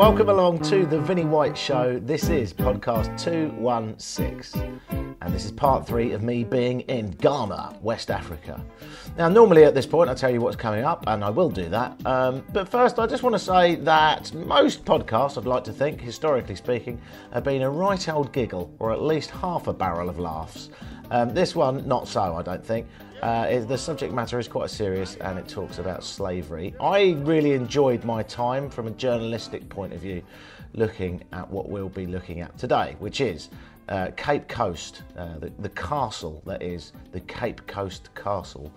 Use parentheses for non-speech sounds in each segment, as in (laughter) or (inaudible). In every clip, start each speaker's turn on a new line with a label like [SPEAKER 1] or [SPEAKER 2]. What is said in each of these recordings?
[SPEAKER 1] welcome along to the Vinney White Show. This is podcast 216, and this is part three of me being in Ghana, West Africa. Now, normally at this point, I tell you what's coming up, and I will do that. Um, but first, I just want to say that most podcasts, I'd like to think, historically speaking, have been a right old giggle, or at least half a barrel of laughs. Um, this one, not so, I don't think. Uh, the subject matter is quite serious and it talks about slavery. I really enjoyed my time from a journalistic point of view looking at what we'll be looking at today, which is uh, Cape Coast, uh, the, the castle that is the Cape Coast Castle.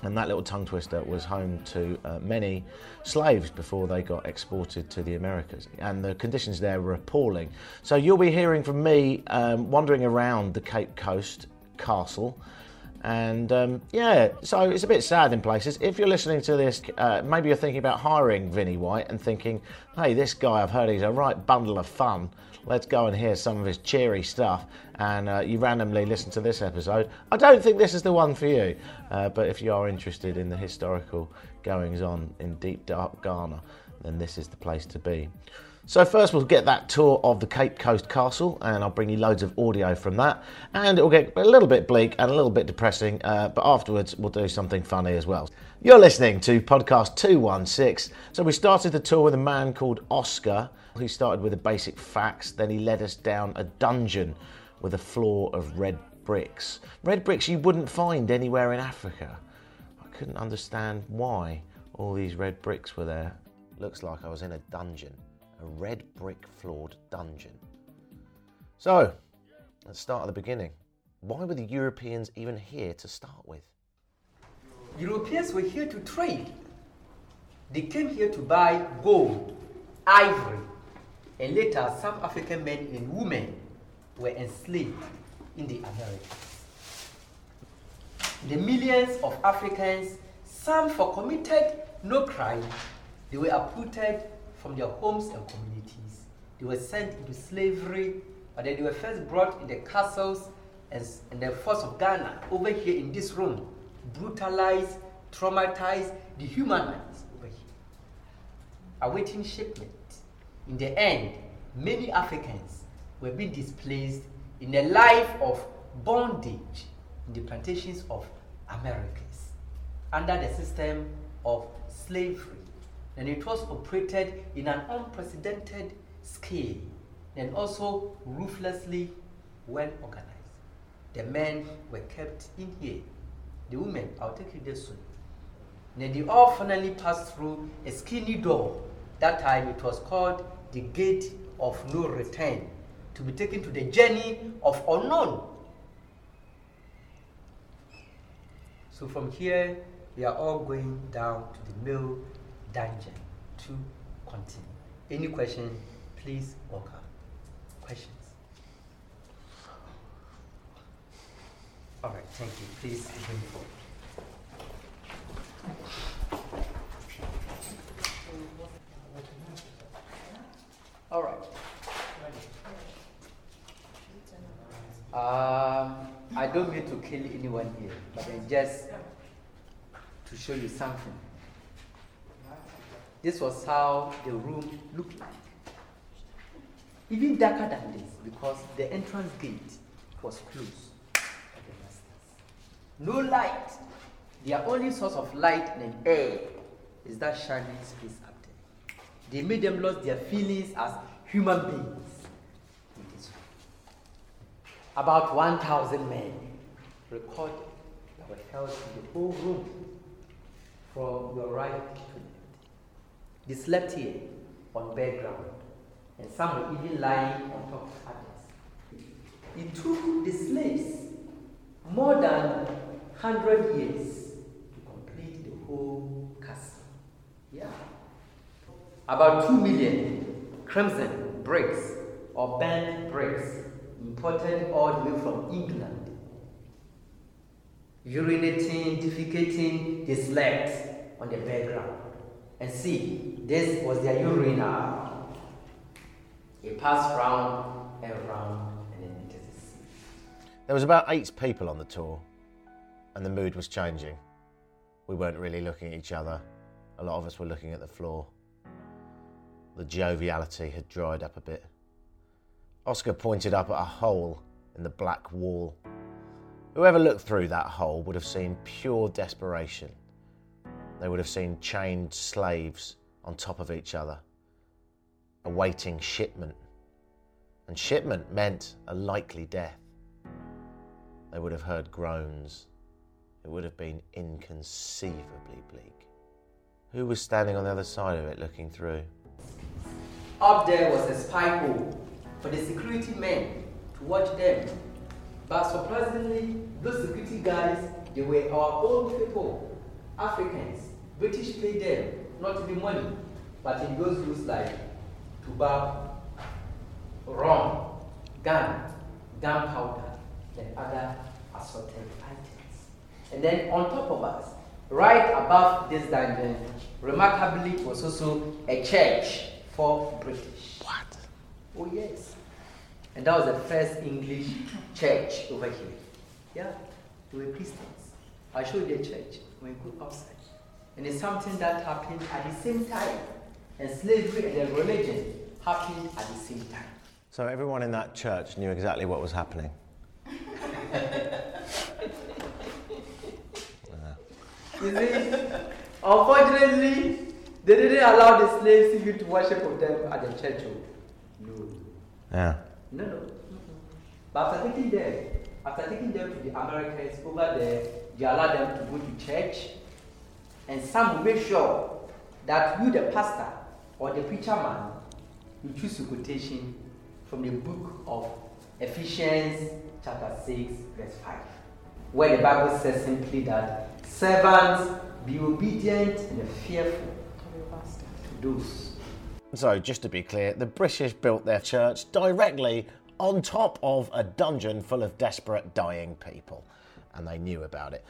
[SPEAKER 1] And that little tongue twister was home to uh, many slaves before they got exported to the Americas. And the conditions there were appalling. So you'll be hearing from me um, wandering around the Cape Coast Castle. And um, yeah, so it's a bit sad in places. If you're listening to this, uh, maybe you're thinking about hiring Vinney White and thinking, hey, this guy, I've heard he's a right bundle of fun. Let's go and hear some of his cheery stuff. And uh, you randomly listen to this episode. I don't think this is the one for you. Uh, but if you are interested in the historical goings on in deep, dark Ghana, then this is the place to be. So first we'll get that tour of the Cape Coast Castle and I'll bring you loads of audio from that and it'll get a little bit bleak and a little bit depressing uh, but afterwards we'll do something funny as well. You're listening to podcast 216. So we started the tour with a man called Oscar. He started with the basic facts then he led us down a dungeon with a floor of red bricks. Red bricks you wouldn't find anywhere in Africa. I couldn't understand why all these red bricks were there. Looks like I was in a dungeon a red brick floored dungeon. So, let's start at the beginning. Why were the Europeans even here to start with?
[SPEAKER 2] Europeans were here to trade. They came here to buy gold, ivory, and later some African men and women were enslaved in the Americas. The millions of Africans, some for committed no crime, they were uprooted from their homes and communities. They were sent into slavery, but then they were first brought in the castles and, and the force of Ghana over here in this room, brutalized, traumatized, dehumanized over here, awaiting shipment. In the end, many Africans were being displaced in a life of bondage in the plantations of Americas under the system of slavery and it was operated in an unprecedented scale and also ruthlessly well organized. The men were kept in here. The women, I'll take you there soon. And they all finally passed through a skinny door. That time it was called the Gate of No Return to be taken to the journey of unknown. So from here, we are all going down to the mill dungeon to continue. Any question, please welcome. Questions? All right, thank you. Please bring forward. All right. Um, I don't mean to kill anyone here, but I just to show you something. This was how the room looked like. Even darker than this because the entrance gate was closed. No light. Their only source of light and air is that shining space up there. They made them lose their feelings as human beings. About 1,000 men recorded that were held in the whole room from your right to they slept here on bare ground, and some were even lying on top of others. It took the slaves more than 100 years to complete the whole castle. Yeah. About 2 million crimson bricks or burnt bricks imported all the way from England. Urinating, defecating, they slept on the bare ground. And see, this was their urina. It passed round and round and then into the sea.
[SPEAKER 1] There was about eight people on the tour, and the mood was changing. We weren't really looking at each other. A lot of us were looking at the floor. the joviality had dried up a bit. Oscar pointed up at a hole in the black wall. Whoever looked through that hole would have seen pure desperation. They would have seen chained slaves on top of each other, awaiting shipment. And shipment meant a likely death. They would have heard groans. It would have been inconceivably bleak. Who was standing on the other side of it looking through?
[SPEAKER 2] Up there was a spy hole for the security men to watch them. But surprisingly, those security guys, they were our own people, Africans. British paid them, not even money, but in those goods like tobacco, rum, gun, gunpowder, and other assorted items. And then on top of us, right above this dungeon, remarkably was also a church for British.
[SPEAKER 1] What?
[SPEAKER 2] Oh, yes. And that was the first English church over here. Yeah, they were Christians. I showed you the church we go outside. And it's something that happened at the same time. And slavery and religion happened at the same time.
[SPEAKER 1] So everyone in that church knew exactly what was happening. (laughs)
[SPEAKER 2] You see, unfortunately, they didn't allow the slaves even to worship of them at the church. oh. No.
[SPEAKER 1] Yeah.
[SPEAKER 2] No, no. But after taking them, after taking them to the Americans over there, they allowed them to go to church, and some will make sure that you, the pastor or the preacher man, you choose a quotation from the book of Ephesians chapter 6, verse 5, where the Bible says simply that servants be obedient and fearful to those.
[SPEAKER 1] So, just to be clear, the British built their church directly on top of a dungeon full of desperate, dying people, and they knew about it.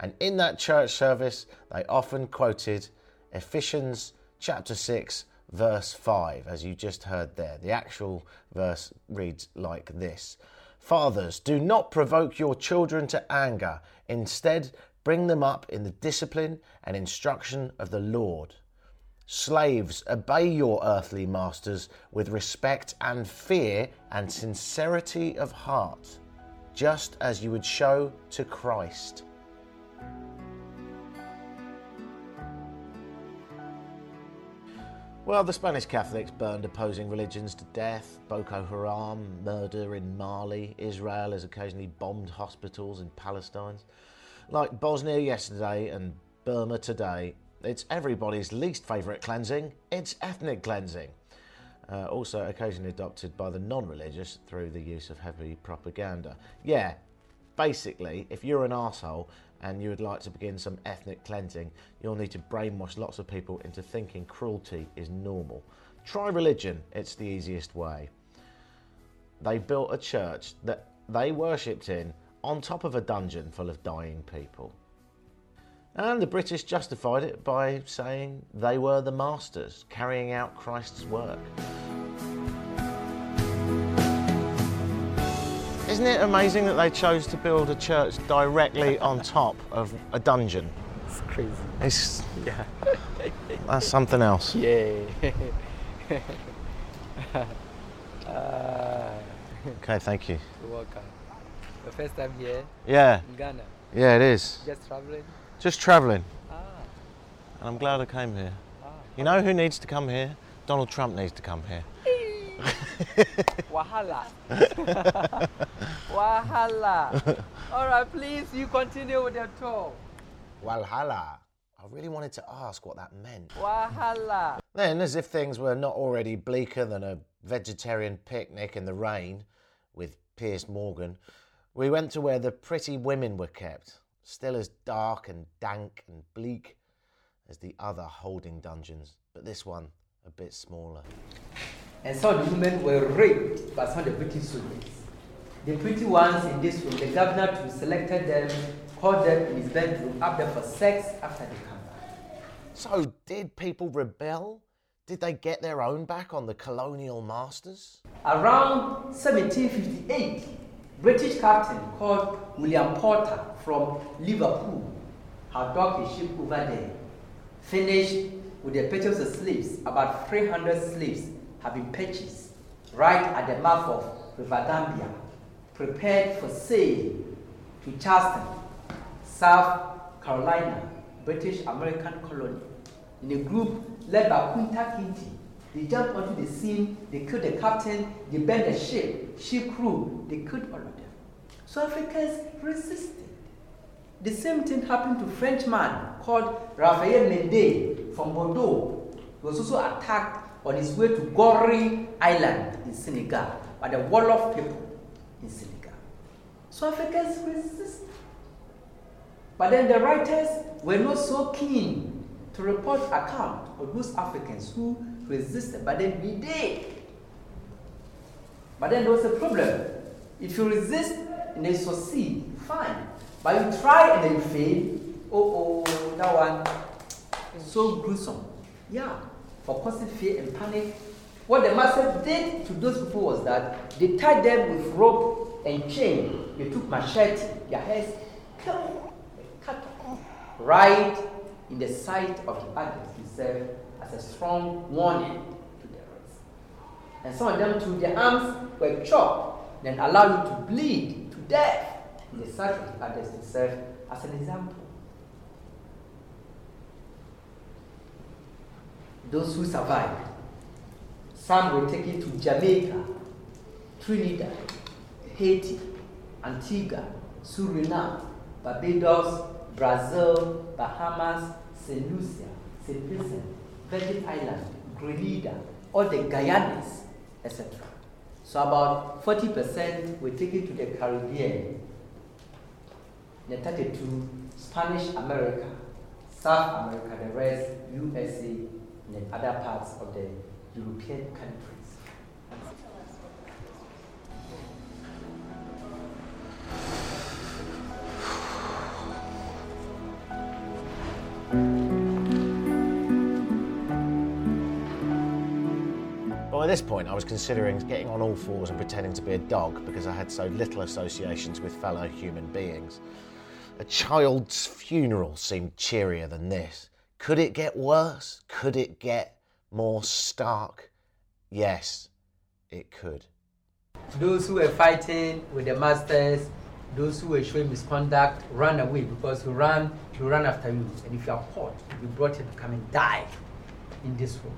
[SPEAKER 1] And in that church service, they often quoted Ephesians chapter 6, verse 5, as you just heard there. The actual verse reads like this Fathers, do not provoke your children to anger, instead, bring them up in the discipline and instruction of the Lord. Slaves, obey your earthly masters with respect and fear and sincerity of heart, just as you would show to Christ. Well, the Spanish Catholics burned opposing religions to death. Boko Haram, murder in Mali. Israel has occasionally bombed hospitals in Palestine. Like Bosnia yesterday and Burma today, it's everybody's least favourite cleansing. It's ethnic cleansing. Uh, also, occasionally adopted by the non religious through the use of heavy propaganda. Yeah, basically, if you're an asshole and you would like to begin some ethnic cleansing, you'll need to brainwash lots of people into thinking cruelty is normal. Try religion, it's the easiest way. They built a church that they worshipped in on top of a dungeon full of dying people. And the British justified it by saying they were the masters carrying out Christ's work. Isn't it amazing that they chose to build a church directly on (laughs) top of a dungeon?
[SPEAKER 2] It's crazy.
[SPEAKER 1] It's,
[SPEAKER 2] Yeah. (laughs)
[SPEAKER 1] that's something else.
[SPEAKER 2] Yeah. (laughs) uh,
[SPEAKER 1] Okay, thank you.
[SPEAKER 2] you're welcome. The first time here
[SPEAKER 1] Yeah,
[SPEAKER 2] in Ghana,
[SPEAKER 1] yeah, it is.
[SPEAKER 2] just traveling.
[SPEAKER 1] Just travelling,
[SPEAKER 2] Ah,
[SPEAKER 1] and I'm glad I came here.
[SPEAKER 2] ah.
[SPEAKER 1] You know who needs to come here? Donald Trump needs to come here.
[SPEAKER 2] Wahala. (laughs) Wahala. All right, please, you continue with your tour.
[SPEAKER 1] Walhalla. I really wanted to ask what that meant.
[SPEAKER 2] Wahala.
[SPEAKER 1] Then, as if things were not already bleaker than a vegetarian picnic in the rain with Piers Morgan, we went to where the pretty women were kept, still as dark and dank and bleak as the other holding dungeons, but this one a bit smaller.
[SPEAKER 2] And some women were raped by some of the British soldiers. The pretty ones in this room, the governor who selected them, called them in his bedroom up there for sex after they come back.
[SPEAKER 1] So, did people rebel? Did they get their own back on the colonial masters?
[SPEAKER 2] Around 1758, British captain called William Porter from Liverpool docked a ship over there, finished with the purchase of slaves, about 300 slaves have been purchased right at the mouth of River Gambia, prepared for sale to Charleston, South Carolina, British American colony. In a group led by Kunta Kinte, they jumped onto the scene, they killed the captain, they burned the ship, ship crew, they killed all of them. So Africans resisted. The same thing happened to a Frenchman called Raphael Mende from Bordeaux. He was also attacked on his way to Gorée Island in Senegal by the Wolof people in Senegal. So Africans resist. But then the writers were not so keen to report account of those Africans who resisted, but then we did. But then there was a problem. If you resist and they succeed, fine. But you try and then you fail, oh oh, that one is so gruesome. Yeah, for causing fear and panic. What the master did to those people was that they tied them with rope and chain. They took machete, their heads cut off right in the sight of the others to serve as a strong warning to the rest. And some of them too, their arms were chopped, then allowed you to bleed to death the sight of the others serve as an example. Those who survived, some were taken to Jamaica, Trinidad, Haiti, Antigua, Suriname, Barbados, Brazil, Bahamas, St. Lucia, St. Vincent, Virgin Island, Grenada, all the Guyanas, etc. So about 40% were taken to the Caribbean, the 32 Spanish America, South America, the rest USA, and other parts of the European countries.
[SPEAKER 1] By this point, I was considering getting on all fours and pretending to be a dog because I had so little associations with fellow human beings. A child's funeral seemed cheerier than this. Could it get worse? Could it get more stark? Yes, it could.
[SPEAKER 2] Those who were fighting with the masters, those who were showing misconduct, ran away because you ran, you ran after you. And if you are caught, you brought here to come and die in this room.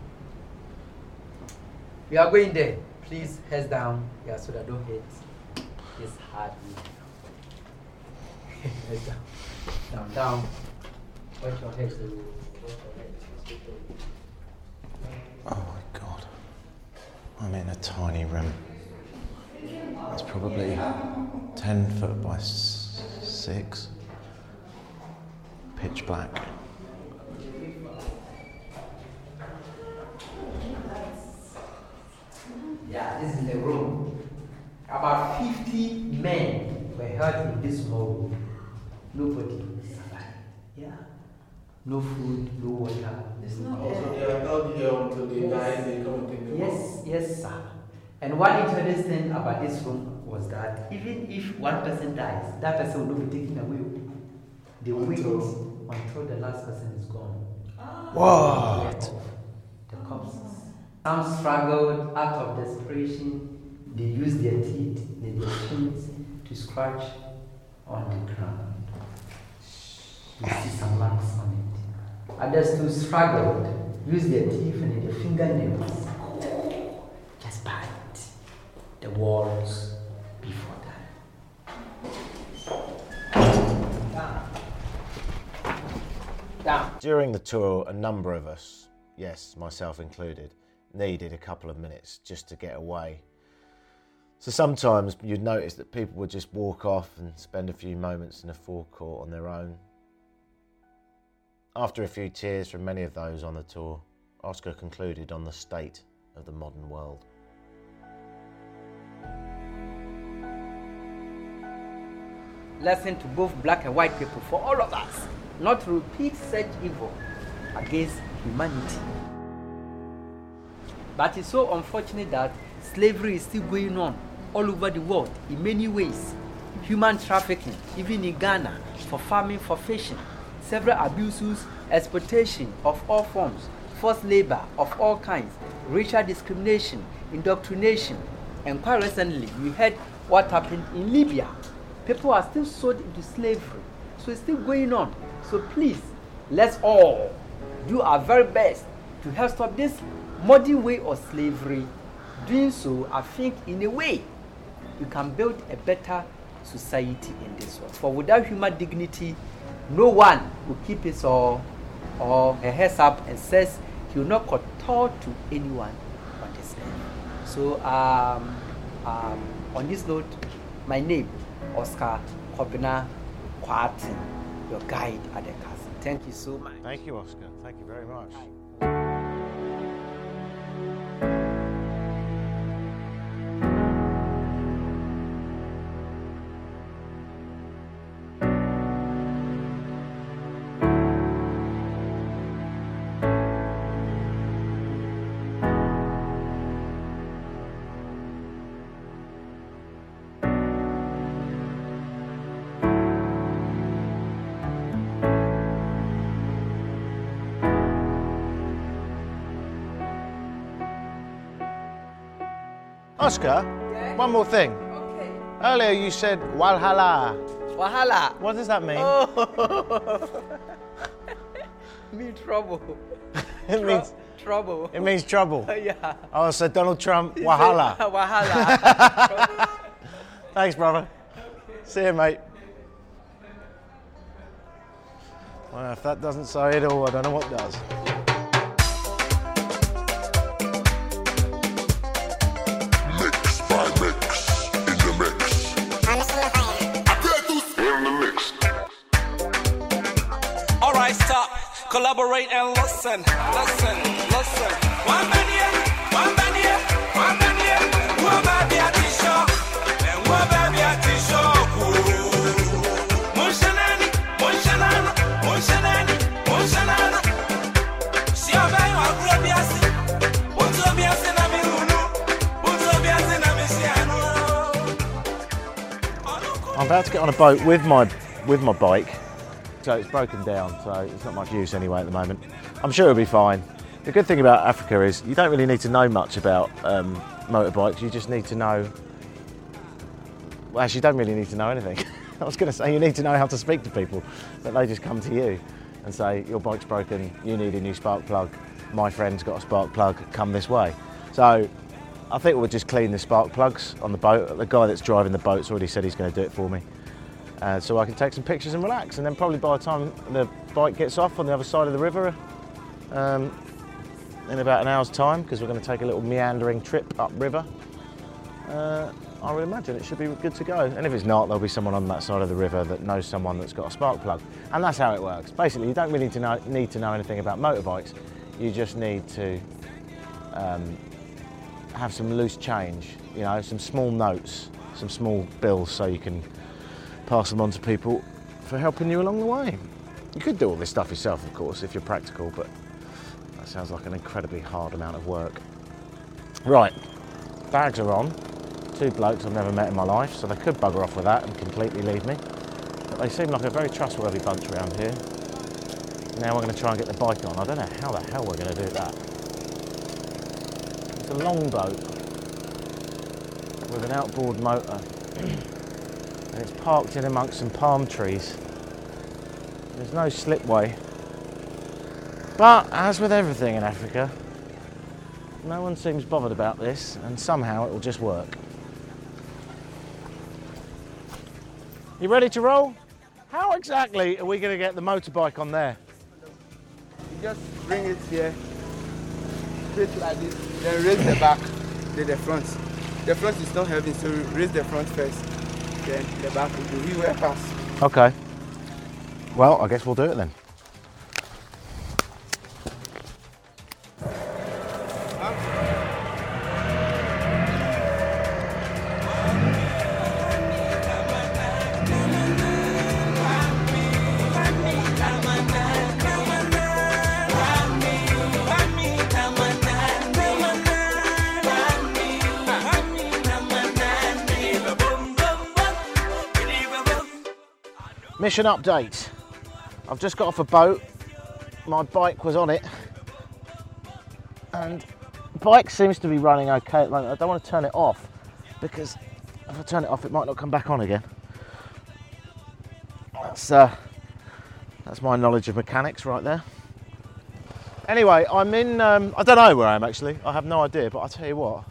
[SPEAKER 2] We are going there. Please, heads down, yeah, so that don't hit this hard down. Down, down. Watch your head.
[SPEAKER 1] Oh my god. I'm in a tiny room. It's probably 10 foot by 6. Pitch black.
[SPEAKER 2] Yeah, this is the room. About 50 men were held in this room. Nobody survived. Yeah. No food, no water. There's no
[SPEAKER 3] Also, they are held here until they die, they come and take them
[SPEAKER 2] Yes, yes, sir. And one interesting thing about this room was that even if one person dies, that person will not be taken away. They wait
[SPEAKER 3] Until-
[SPEAKER 2] until the last person is gone.
[SPEAKER 1] What?
[SPEAKER 2] The corpses. Some struggled out of desperation. They used their teeth and their chins to scratch on the ground. You see some marks on it. Others too struggled, used their teeth and their fingernails. Just bite the walls before that.
[SPEAKER 1] During the tour, a number of us, yes, myself included, needed a couple of minutes just to get away. So sometimes you'd notice that people would just walk off and spend a few moments in a forecourt on their own. After a few tears from many of those on the tour, Oscar concluded on the state of the modern world.
[SPEAKER 2] lesson to both black and white people for all of us not to repeat such evil against humanity. But it's so unfortunate that slavery is still going on all over the world in many ways. Human trafficking, even in Ghana, for farming, for fishing, several abuses, exploitation of all forms, forced labor of all kinds, racial discrimination, indoctrination. And quite recently, we heard what happened in Libya. People are still sold into slavery. So it's still going on. So please, let's all do our very best to help stop this modern way of slavery. Doing so, I think, in a way, we can build a better society in this world. For without human dignity, no one will keep his or, or her heads up and says he will not kowtow to anyone on this earth. So, um, um, on this note, my name, Oscar Kobina Kwatin, your guide at the castle. Thank you so much.
[SPEAKER 1] Thank you, Oscar. Thank you very much. Oscar,
[SPEAKER 2] Yeah?
[SPEAKER 1] one more thing.
[SPEAKER 2] Okay.
[SPEAKER 1] Earlier you said Walhalla.
[SPEAKER 2] Wahala.
[SPEAKER 1] What does that mean?
[SPEAKER 2] Oh. (laughs) Me (laughs) trouble.
[SPEAKER 1] it means
[SPEAKER 2] trouble.
[SPEAKER 1] it means trouble.
[SPEAKER 2] yeah.
[SPEAKER 1] Oh, so Donald Trump, Wahala. (laughs)
[SPEAKER 2] Wahala.
[SPEAKER 1] Thanks, brother. See you, mate. Well, if that doesn't say it all, I don't know what does.
[SPEAKER 4] Collaborate and listen, listen, listen.
[SPEAKER 1] I'm about to get on a boat with my with my bike, so it's broken down, so it's not much use anyway at the moment. I'm sure it'll be fine. The good thing about Africa is you don't really need to know much about um, motorbikes. You just need to know. Well, actually, you don't really need to know anything. (laughs) I was going to say you need to know how to speak to people, but they just come to you and say your bike's broken. You need a new spark plug. My friend's got a spark plug. Come this way. So I think we'll just clean the spark plugs on the boat. The guy that's driving the boat's already said he's going to do it for me. Uh, so I can take some pictures and relax. And then probably by the time the bike gets off on the other side of the river, um, in about an hour's time, because we're going to take a little meandering trip upriver, uh, I would imagine it should be good to go. And if it's not, there'll be someone on that side of the river that knows someone that's got a spark plug. And that's how it works. Basically, you don't really need to know, need to know anything about motorbikes. You just need to um, have some loose change, you know, some small notes, some small bills so you can pass them on to people for helping you along the way. You could do all this stuff yourself, of course, if you're practical, but that sounds like an incredibly hard amount of work. Right, bags are on. Two blokes I've never met in my life, so they could bugger off with that and completely leave me. But they seem like a very trustworthy bunch around here. Now we're going to try and get the bike on. I don't know how the hell we're going to do that. It's a long boat with an outboard motor (clears throat) and it's parked in amongst some palm trees. There's no slipway. But as with everything in Africa, no one seems bothered about this and somehow it will just work. You ready to roll? How exactly are we going to get the motorbike on there?
[SPEAKER 5] You just bring it here, straight like this, then raise the back, then the front. The front is not heavy, so raise the front first, then the back do. We will pass.
[SPEAKER 1] Okay. Well, I guess we'll do it then. Mission update. I've just got off a boat. My bike was on it. and bike seems to be running okay at the moment. I don't want to turn it off because if I turn it off, it might not come back on again. That's uh, that's my knowledge of mechanics right there. Anyway, I'm in. Um, I don't know where I am actually. I have no idea. But I tell you what,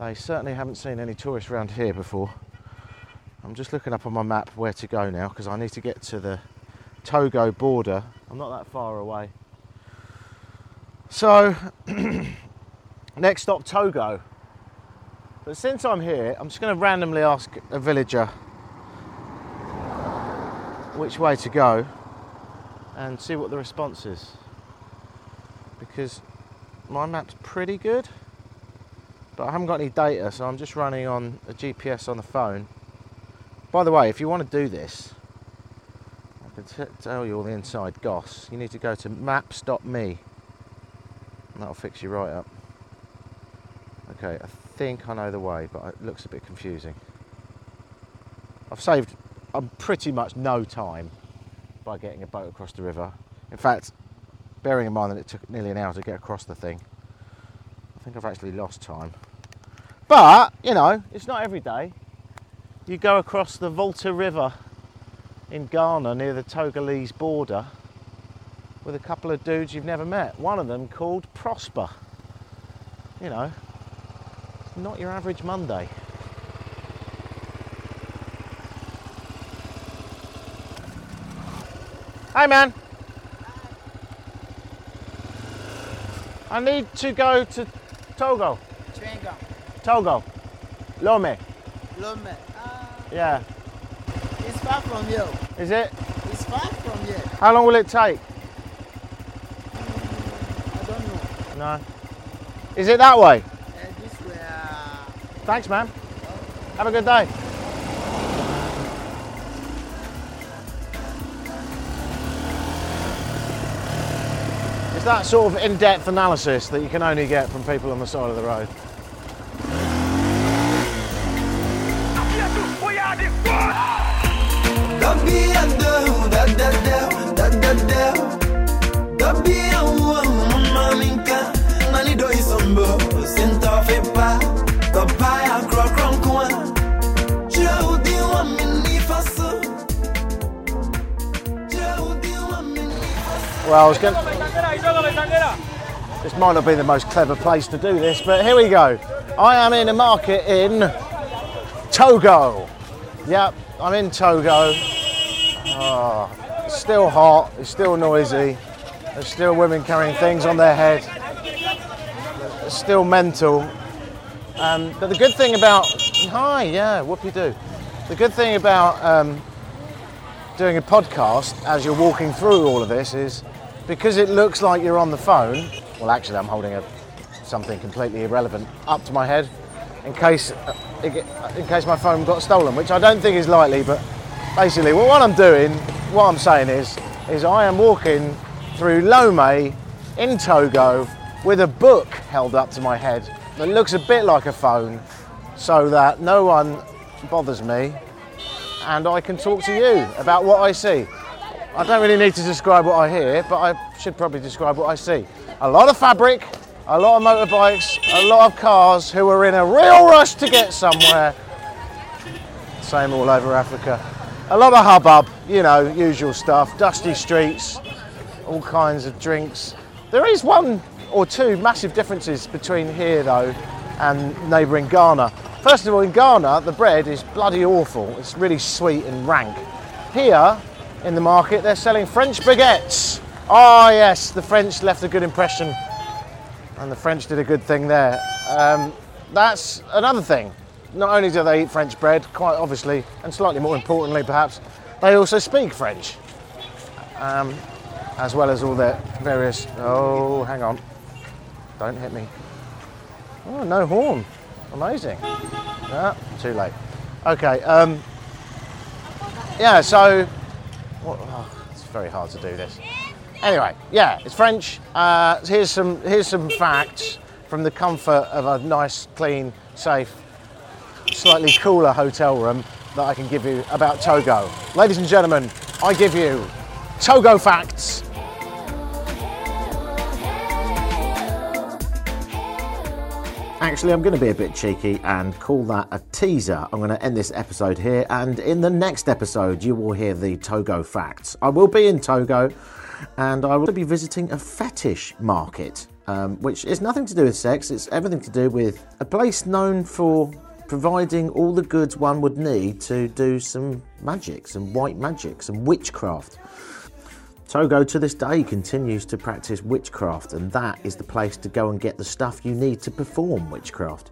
[SPEAKER 1] they certainly haven't seen any tourists around here before. I'm just looking up on my map where to go now because I need to get to the Togo border. I'm not that far away. So, (clears throat) next stop Togo. But since I'm here, I'm just going to randomly ask a villager which way to go and see what the response is. Because my map's pretty good, but I haven't got any data, so I'm just running on a GPS on the phone. By the way, if you want to do this, I can tell you all the inside goss. You need to go to maps.me, and that'll fix you right up. Okay, I think I know the way, but it looks a bit confusing. I've saved um, pretty much no time by getting a boat across the river. In fact, bearing in mind that it took nearly an hour to get across the thing, I think I've actually lost time. But, you know, it's not every day. You go across the Volta River in Ghana near the Togolese border with a couple of dudes you've never met. One of them called Prosper. You know, not your average Monday. Hey man. I need to go to Togo.
[SPEAKER 6] Chewing-gum.
[SPEAKER 1] Togo. Lome.
[SPEAKER 6] Lome. Ah,
[SPEAKER 1] Yeah.
[SPEAKER 6] it's far from here.
[SPEAKER 1] Is it?
[SPEAKER 6] It's far from here.
[SPEAKER 1] How long will it take?
[SPEAKER 6] I don't know.
[SPEAKER 1] No. Is it that way?
[SPEAKER 6] Uh, this way. Uh,
[SPEAKER 1] Thanks, man. Have a good day. It's that sort of in-depth analysis that you can only get from people on the side of the road. Well, I was going. This might not be the most clever place to do this, but here we go. I am in a market in Togo. Yep, I'm in Togo. Oh, it's still hot. It's still noisy. There's still women carrying things on their head. It's still mental. Um, but the good thing about hi, yeah, whoop you do. The good thing about um, doing a podcast as you're walking through all of this is because it looks like you're on the phone. Well, actually, I'm holding a, something completely irrelevant up to my head in case uh, in case my phone got stolen, which I don't think is likely. But basically, well, what I'm doing, what I'm saying is, is I am walking through Lome in Togo with a book held up to my head that looks a bit like a phone, so that no one bothers me and I can talk to you about what I see. I don't really need to describe what I hear, but I should probably describe what I see. A lot of fabric, a lot of motorbikes, a lot of cars who are in a real rush to get somewhere. Same all over Africa. A lot of hubbub, you know, usual stuff, dusty streets, all kinds of drinks. There is one or two massive differences between here though and neighbouring Ghana. First of all, in Ghana, the bread is bloody awful. It's really sweet and rank. Here in the market, they're selling French baguettes. Oh yes, the French left a good impression, and the French did a good thing there. Um, that's another thing. Not only do they eat French bread, quite obviously, and slightly more importantly, perhaps, they also speak French, um, as well as all their various. Oh, hang on! Don't hit me. Oh, no horn. Amazing. Ah, too late. Okay. Um, yeah. So, what, oh, it's very hard to do this. Anyway, yeah, it's French. Uh, here's some here's some facts from the comfort of a nice, clean, safe, slightly cooler hotel room that I can give you about Togo. Ladies and gentlemen, I give you Togo facts. Actually, I'm going to be a bit cheeky and call that a teaser. I'm going to end this episode here, and in the next episode, you will hear the Togo facts. I will be in Togo, and I will be visiting a fetish market, um, which is nothing to do with sex, it's everything to do with a place known for providing all the goods one would need to do some magic, some white magic, some witchcraft. Togo to this day continues to practice witchcraft, and that is the place to go and get the stuff you need to perform witchcraft.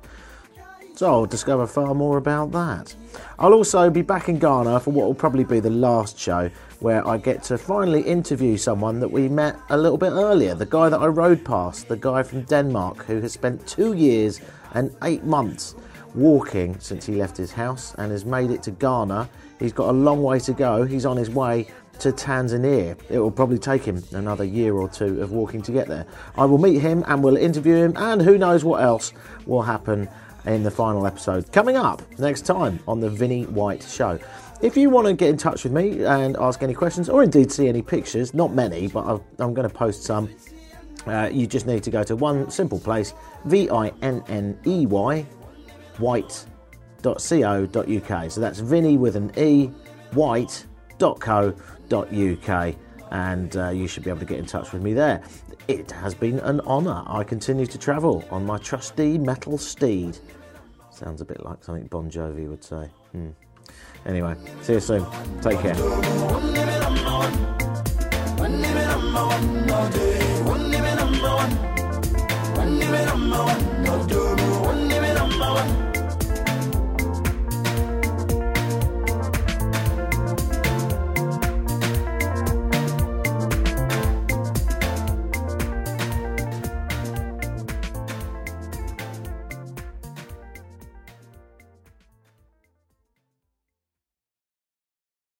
[SPEAKER 1] So I'll discover far more about that. I'll also be back in Ghana for what will probably be the last show where I get to finally interview someone that we met a little bit earlier, the guy that I rode past, the guy from Denmark who has spent two years and eight months walking since he left his house and has made it to Ghana. He's got a long way to go. He's on his way to Tanzania. It will probably take him another year or two of walking to get there. I will meet him and we'll interview him, and who knows what else will happen in the final episode coming up next time on the Vinney White Show. If you want to get in touch with me and ask any questions, or indeed see any pictures, not many, but I've- I'm going to post some. Uh, you just need to go to one simple place, V I N N E Y, white.co.uk. So that's Vinny with an E, www.thebusinesscoach.co.uk and uh, you should be able to get in touch with me there. It has been an honour. I continue to travel on my trusty metal steed. Sounds a bit like something Bon Jovi would say. Hmm. Anyway, see you soon. Take care.